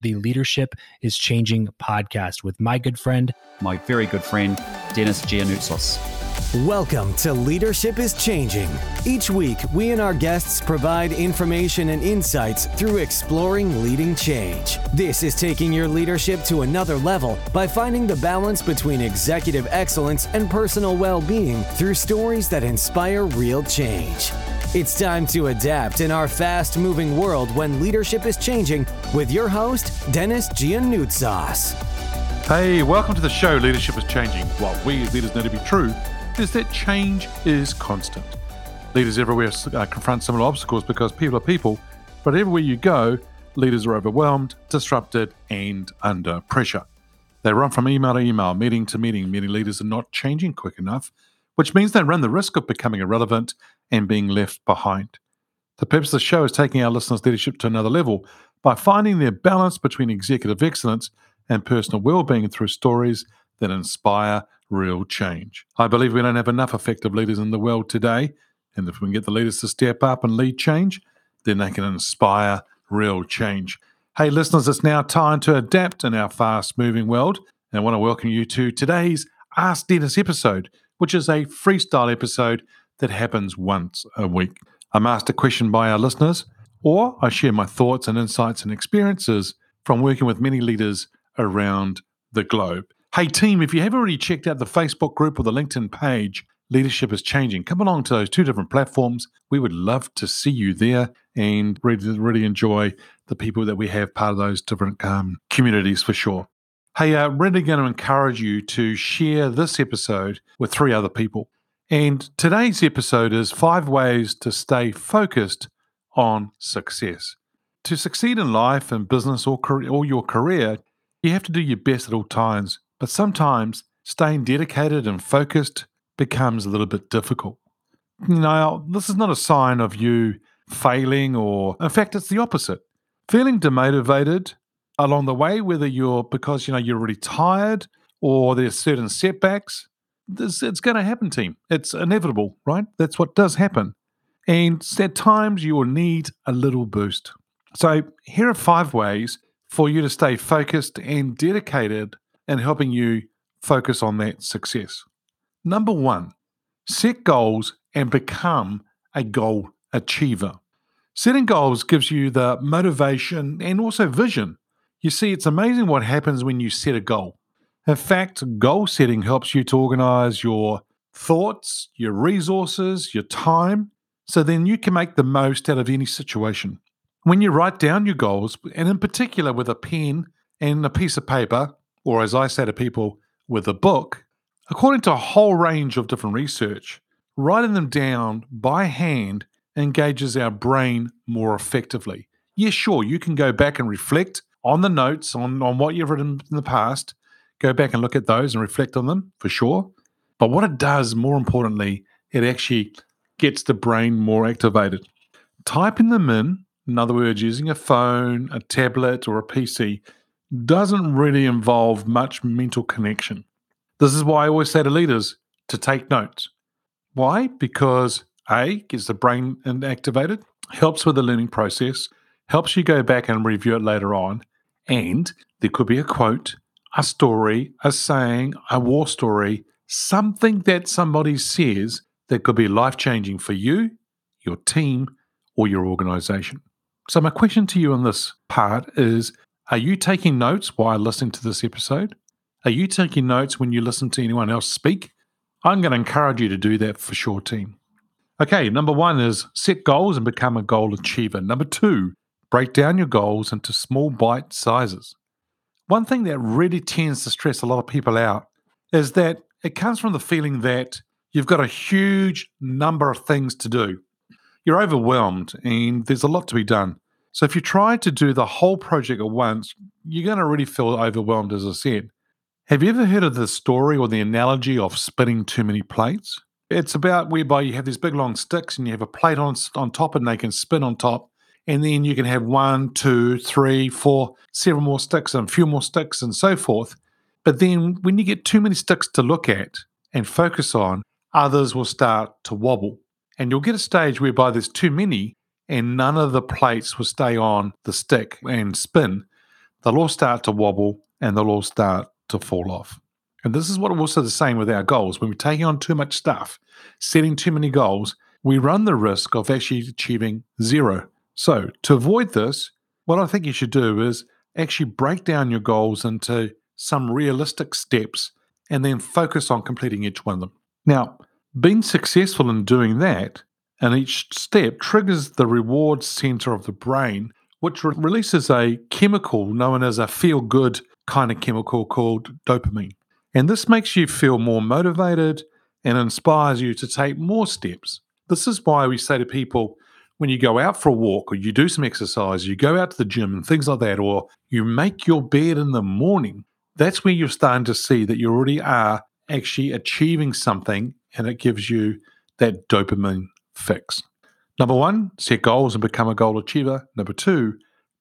the Leadership is Changing podcast with my good friend, my very good friend, Dennis Giannoutsos. Welcome to Leadership is Changing. Each week, we and our guests provide information and insights through exploring leading change. This is taking your leadership to another level by finding the balance between executive excellence and personal well being through stories that inspire real change. It's time to adapt in our fast moving world when leadership is changing with your host, Dennis Giannoutsos. Hey, welcome to the show Leadership is Changing. What we as leaders know to be true is that change is constant. Leaders everywhere uh, confront similar obstacles because people are people, but everywhere you go, leaders are overwhelmed, disrupted, and under pressure. They run from email to email, meeting to meeting. Many leaders are not changing quick enough, which means they run the risk of becoming irrelevant and being left behind. The purpose of the show is taking our listeners' leadership to another level by finding their balance between executive excellence and personal well-being through stories that inspire real change. I believe we don't have enough effective leaders in the world today, and if we can get the leaders to step up and lead change, then they can inspire real change. Hey, listeners, it's now time to adapt in our fast moving world. And I want to welcome you to today's Ask Dennis episode, which is a freestyle episode that happens once a week. I'm asked a question by our listeners, or I share my thoughts and insights and experiences from working with many leaders around the globe. Hey, team, if you haven't already checked out the Facebook group or the LinkedIn page, Leadership is Changing, come along to those two different platforms. We would love to see you there and really, really enjoy the people that we have part of those different um, communities for sure. Hey, I'm uh, really going to encourage you to share this episode with three other people. And today's episode is five ways to stay focused on success. To succeed in life and business or, career, or your career, you have to do your best at all times. But sometimes staying dedicated and focused becomes a little bit difficult. Now, this is not a sign of you failing, or in fact, it's the opposite. Feeling demotivated along the way, whether you're because you know you're really tired or there's certain setbacks, this, it's going to happen, team. It's inevitable, right? That's what does happen. And at times you will need a little boost. So, here are five ways for you to stay focused and dedicated in helping you focus on that success. Number one, set goals and become a goal achiever. Setting goals gives you the motivation and also vision. You see, it's amazing what happens when you set a goal. In fact, goal setting helps you to organize your thoughts, your resources, your time, so then you can make the most out of any situation. When you write down your goals, and in particular with a pen and a piece of paper, or as I say to people, with a book, according to a whole range of different research, writing them down by hand engages our brain more effectively. Yes, sure, you can go back and reflect on the notes, on, on what you've written in the past, go back and look at those and reflect on them for sure. But what it does, more importantly, it actually gets the brain more activated. Typing them in, in other words, using a phone, a tablet, or a PC, doesn't really involve much mental connection. This is why I always say to leaders to take notes. Why? Because A, gets the brain activated, helps with the learning process, helps you go back and review it later on, and there could be a quote a story, a saying, a war story, something that somebody says that could be life changing for you, your team, or your organization. So, my question to you on this part is Are you taking notes while listening to this episode? Are you taking notes when you listen to anyone else speak? I'm going to encourage you to do that for sure, team. Okay, number one is set goals and become a goal achiever. Number two, break down your goals into small bite sizes. One thing that really tends to stress a lot of people out is that it comes from the feeling that you've got a huge number of things to do. You're overwhelmed and there's a lot to be done. So if you try to do the whole project at once, you're going to really feel overwhelmed, as I said. Have you ever heard of the story or the analogy of spinning too many plates? It's about whereby you have these big long sticks and you have a plate on, on top and they can spin on top. And then you can have one, two, three, four, several more sticks and a few more sticks and so forth. But then when you get too many sticks to look at and focus on, others will start to wobble. And you'll get a stage whereby there's too many and none of the plates will stay on the stick and spin. They'll all start to wobble and they'll all start to fall off. And this is what also the same with our goals. When we're taking on too much stuff, setting too many goals, we run the risk of actually achieving zero. So, to avoid this, what I think you should do is actually break down your goals into some realistic steps and then focus on completing each one of them. Now, being successful in doing that and each step triggers the reward center of the brain, which re- releases a chemical known as a feel good kind of chemical called dopamine. And this makes you feel more motivated and inspires you to take more steps. This is why we say to people when you go out for a walk or you do some exercise, you go out to the gym and things like that, or you make your bed in the morning, that's where you're starting to see that you already are actually achieving something and it gives you that dopamine fix. Number one, set goals and become a goal achiever. Number two,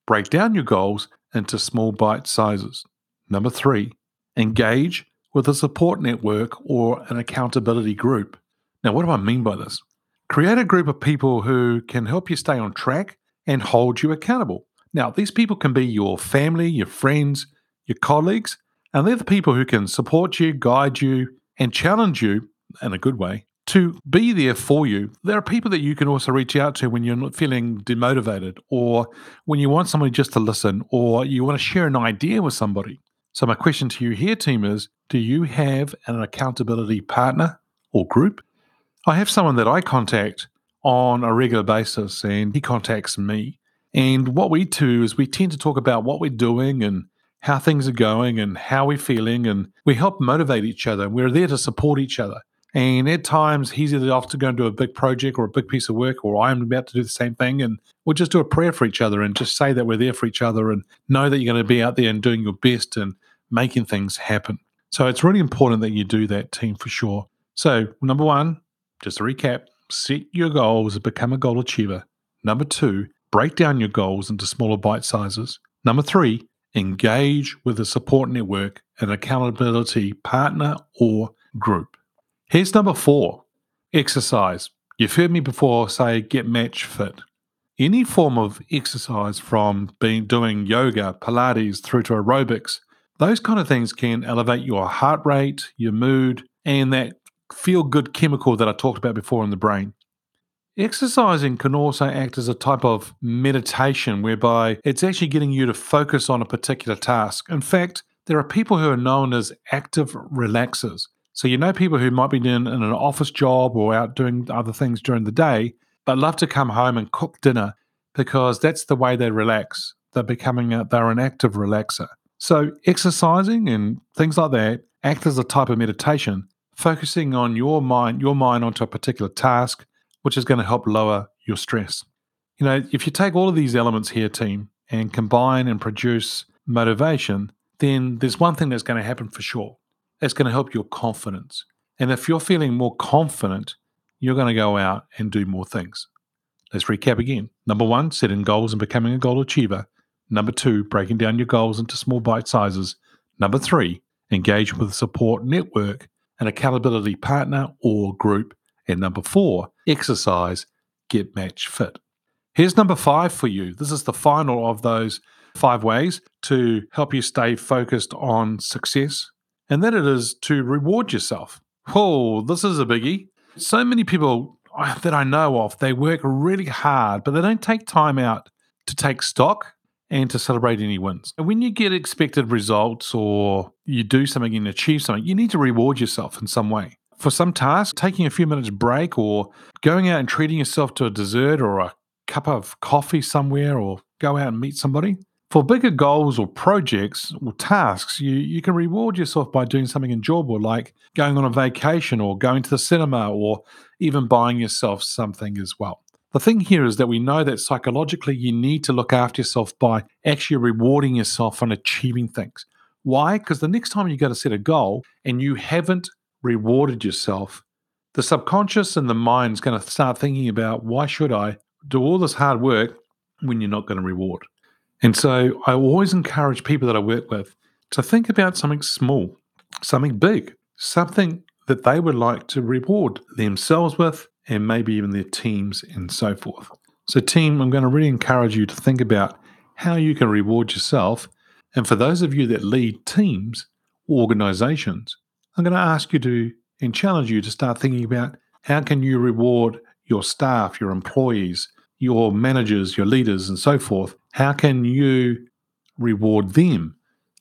break down your goals into small bite sizes. Number three, engage with a support network or an accountability group. Now, what do I mean by this? Create a group of people who can help you stay on track and hold you accountable. Now, these people can be your family, your friends, your colleagues, and they're the people who can support you, guide you, and challenge you in a good way to be there for you. There are people that you can also reach out to when you're not feeling demotivated or when you want somebody just to listen or you want to share an idea with somebody. So, my question to you here, team, is do you have an accountability partner or group? I have someone that I contact on a regular basis and he contacts me. And what we do is we tend to talk about what we're doing and how things are going and how we're feeling. And we help motivate each other. We're there to support each other. And at times, he's either off to go and do a big project or a big piece of work, or I'm about to do the same thing. And we'll just do a prayer for each other and just say that we're there for each other and know that you're going to be out there and doing your best and making things happen. So it's really important that you do that, team, for sure. So, number one, just to recap, set your goals and become a goal achiever. Number two, break down your goals into smaller bite sizes. Number three, engage with a support network, an accountability partner or group. Here's number four exercise. You've heard me before say get match fit. Any form of exercise from being doing yoga, Pilates through to aerobics, those kind of things can elevate your heart rate, your mood, and that feel good chemical that I talked about before in the brain. Exercising can also act as a type of meditation whereby it's actually getting you to focus on a particular task. In fact, there are people who are known as active relaxers. So you know people who might be in, in an office job or out doing other things during the day, but love to come home and cook dinner because that's the way they relax. They're becoming a, they're an active relaxer. So exercising and things like that act as a type of meditation, focusing on your mind, your mind onto a particular task, which is going to help lower your stress. You know, if you take all of these elements here, team, and combine and produce motivation, then there's one thing that's going to happen for sure it's going to help your confidence. And if you're feeling more confident, you're going to go out and do more things. Let's recap again. Number one, setting goals and becoming a goal achiever. Number two, breaking down your goals into small bite sizes. Number three, engage with a support network, an accountability partner or group. And number four, exercise, get match fit. Here's number five for you. This is the final of those five ways to help you stay focused on success and then it is to reward yourself. Oh, this is a biggie. So many people uh, that I know of, they work really hard, but they don't take time out to take stock and to celebrate any wins. And when you get expected results or you do something and achieve something, you need to reward yourself in some way. For some tasks, taking a few minutes break or going out and treating yourself to a dessert or a cup of coffee somewhere or go out and meet somebody, for bigger goals or projects or tasks, you, you can reward yourself by doing something enjoyable like going on a vacation or going to the cinema or even buying yourself something as well. The thing here is that we know that psychologically you need to look after yourself by actually rewarding yourself and achieving things. Why? Because the next time you go to set a goal and you haven't rewarded yourself, the subconscious and the mind's going to start thinking about why should I do all this hard work when you're not going to reward? And so I always encourage people that I work with to think about something small, something big, something that they would like to reward themselves with and maybe even their teams and so forth. So, team, I'm going to really encourage you to think about how you can reward yourself. And for those of you that lead teams, organizations, I'm going to ask you to and challenge you to start thinking about how can you reward your staff, your employees, your managers, your leaders, and so forth. How can you reward them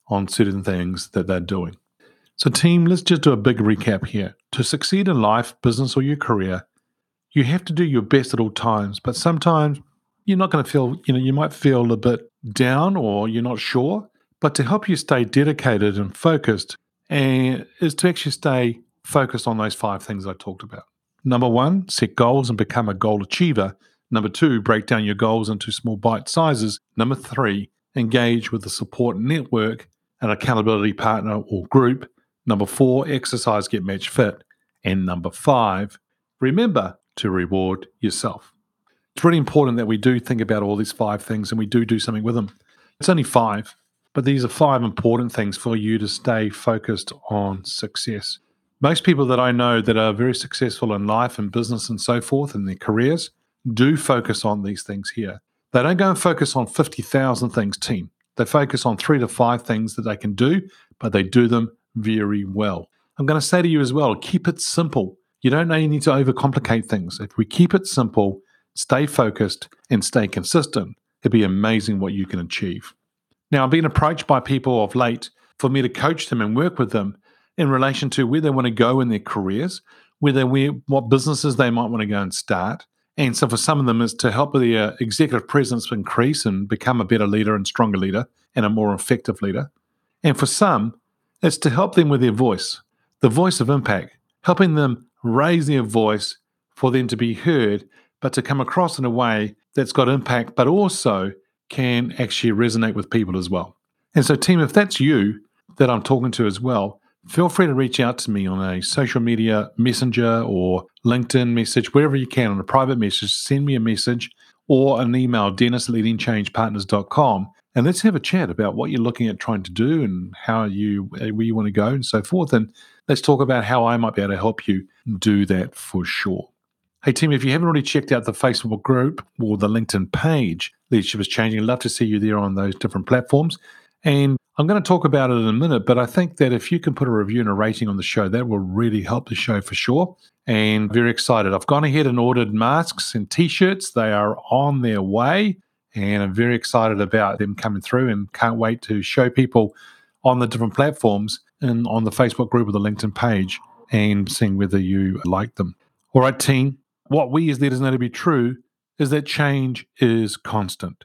on certain things that they're doing? So, team, let's just do a big recap here. To succeed in life, business, or your career, you have to do your best at all times, but sometimes you're not going to feel, you know, you might feel a bit down or you're not sure. But to help you stay dedicated and focused, and is to actually stay focused on those five things I talked about. Number one, set goals and become a goal achiever. Number two, break down your goals into small bite sizes. Number three, engage with the support network, an accountability partner or group. Number four, exercise, get match fit. And number five, remember to reward yourself. It's really important that we do think about all these five things and we do do something with them. It's only five, but these are five important things for you to stay focused on success. Most people that I know that are very successful in life and business and so forth in their careers do focus on these things here. They don't go and focus on 50,000 things, team. They focus on three to five things that they can do, but they do them very well. I'm going to say to you as well keep it simple. You don't need to overcomplicate things. If we keep it simple, stay focused, and stay consistent, it'd be amazing what you can achieve. Now, I've been approached by people of late for me to coach them and work with them in relation to where they want to go in their careers, whether we, what businesses they might want to go and start. And so for some of them is to help their executive presence increase and become a better leader and stronger leader and a more effective leader. And for some, it's to help them with their voice, the voice of impact, helping them raise their voice for them to be heard, but to come across in a way that's got impact, but also can actually resonate with people as well. And so, team, if that's you that I'm talking to as well, feel free to reach out to me on a social media messenger or LinkedIn message, wherever you can, on a private message. Send me a message or an email, dennis at leadingchangepartners.com. And let's have a chat about what you're looking at trying to do and how you uh, where you want to go and so forth. And let's talk about how I might be able to help you do that for sure. Hey, team, if you haven't already checked out the Facebook group or the LinkedIn page, Leadership is Changing, I'd love to see you there on those different platforms. And I'm going to talk about it in a minute, but I think that if you can put a review and a rating on the show, that will really help the show for sure. And very excited. I've gone ahead and ordered masks and t shirts. They are on their way. And I'm very excited about them coming through and can't wait to show people on the different platforms and on the Facebook group or the LinkedIn page and seeing whether you like them. All right, team. What we as leaders know to be true is that change is constant.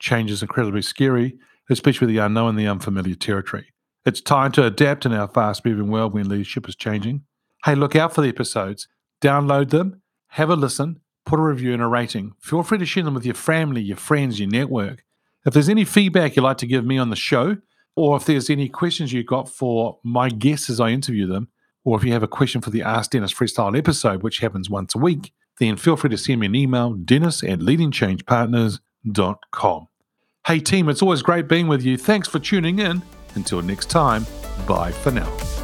Change is incredibly scary especially with the unknown and the unfamiliar territory. It's time to adapt in our fast moving world when leadership is changing. Hey, look out for the episodes, download them, have a listen, put a review and a rating. Feel free to share them with your family, your friends, your network. If there's any feedback you'd like to give me on the show, or if there's any questions you've got for my guests as I interview them, or if you have a question for the Ask Dennis Freestyle episode, which happens once a week, then feel free to send me an email, dennis at leadingchangepartners.com. Hey, team, it's always great being with you. Thanks for tuning in. Until next time, bye for now.